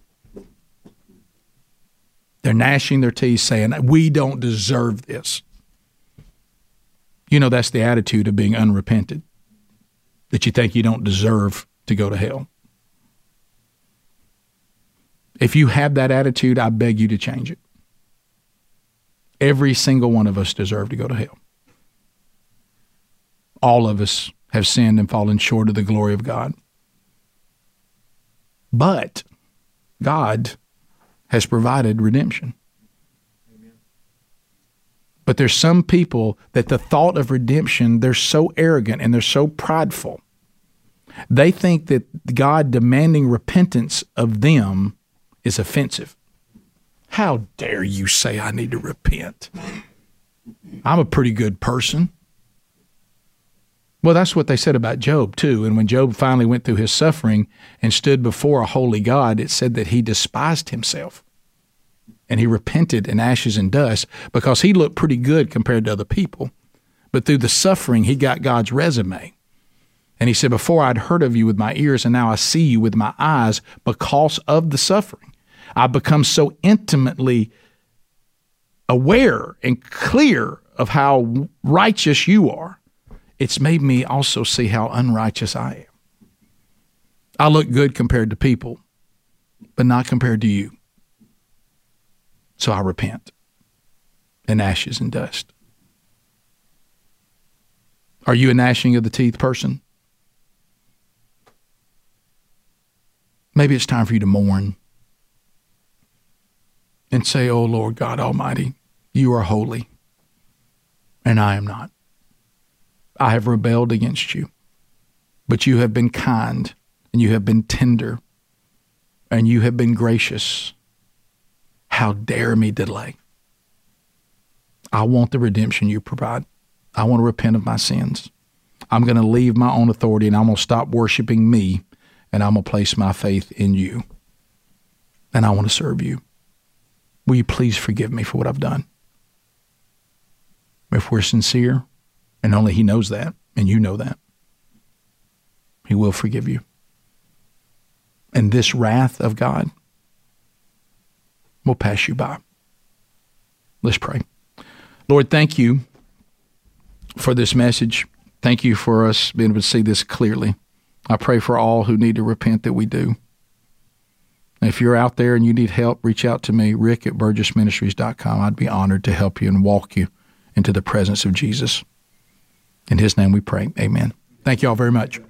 They're gnashing their teeth saying, We don't deserve this. You know, that's the attitude of being unrepented, that you think you don't deserve to go to hell. If you have that attitude, I beg you to change it. Every single one of us deserve to go to hell. All of us have sinned and fallen short of the glory of God. But God has provided redemption. But there's some people that the thought of redemption, they're so arrogant and they're so prideful. They think that God demanding repentance of them is offensive. How dare you say I need to repent? I'm a pretty good person. Well, that's what they said about Job, too. And when Job finally went through his suffering and stood before a holy God, it said that he despised himself and he repented in ashes and dust because he looked pretty good compared to other people. But through the suffering, he got God's resume. And he said, Before I'd heard of you with my ears, and now I see you with my eyes because of the suffering. I've become so intimately aware and clear of how righteous you are it's made me also see how unrighteous I am. I look good compared to people, but not compared to you. So I repent in ashes and dust. Are you a gnashing of the teeth person? Maybe it's time for you to mourn and say, Oh Lord God Almighty, you are holy, and I am not. I have rebelled against you, but you have been kind, and you have been tender, and you have been gracious. How dare me delay? I want the redemption you provide. I want to repent of my sins. I'm going to leave my own authority and I'm going to stop worshiping me and I'm going to place my faith in you. And I want to serve you. Will you please forgive me for what I've done? If we're sincere, and only He knows that, and you know that, He will forgive you. And this wrath of God will pass you by. Let's pray. Lord, thank you for this message. Thank you for us being able to see this clearly. I pray for all who need to repent that we do. If you're out there and you need help, reach out to me, rick at burgessministries.com. I'd be honored to help you and walk you into the presence of Jesus. In his name we pray. Amen. Thank you all very much.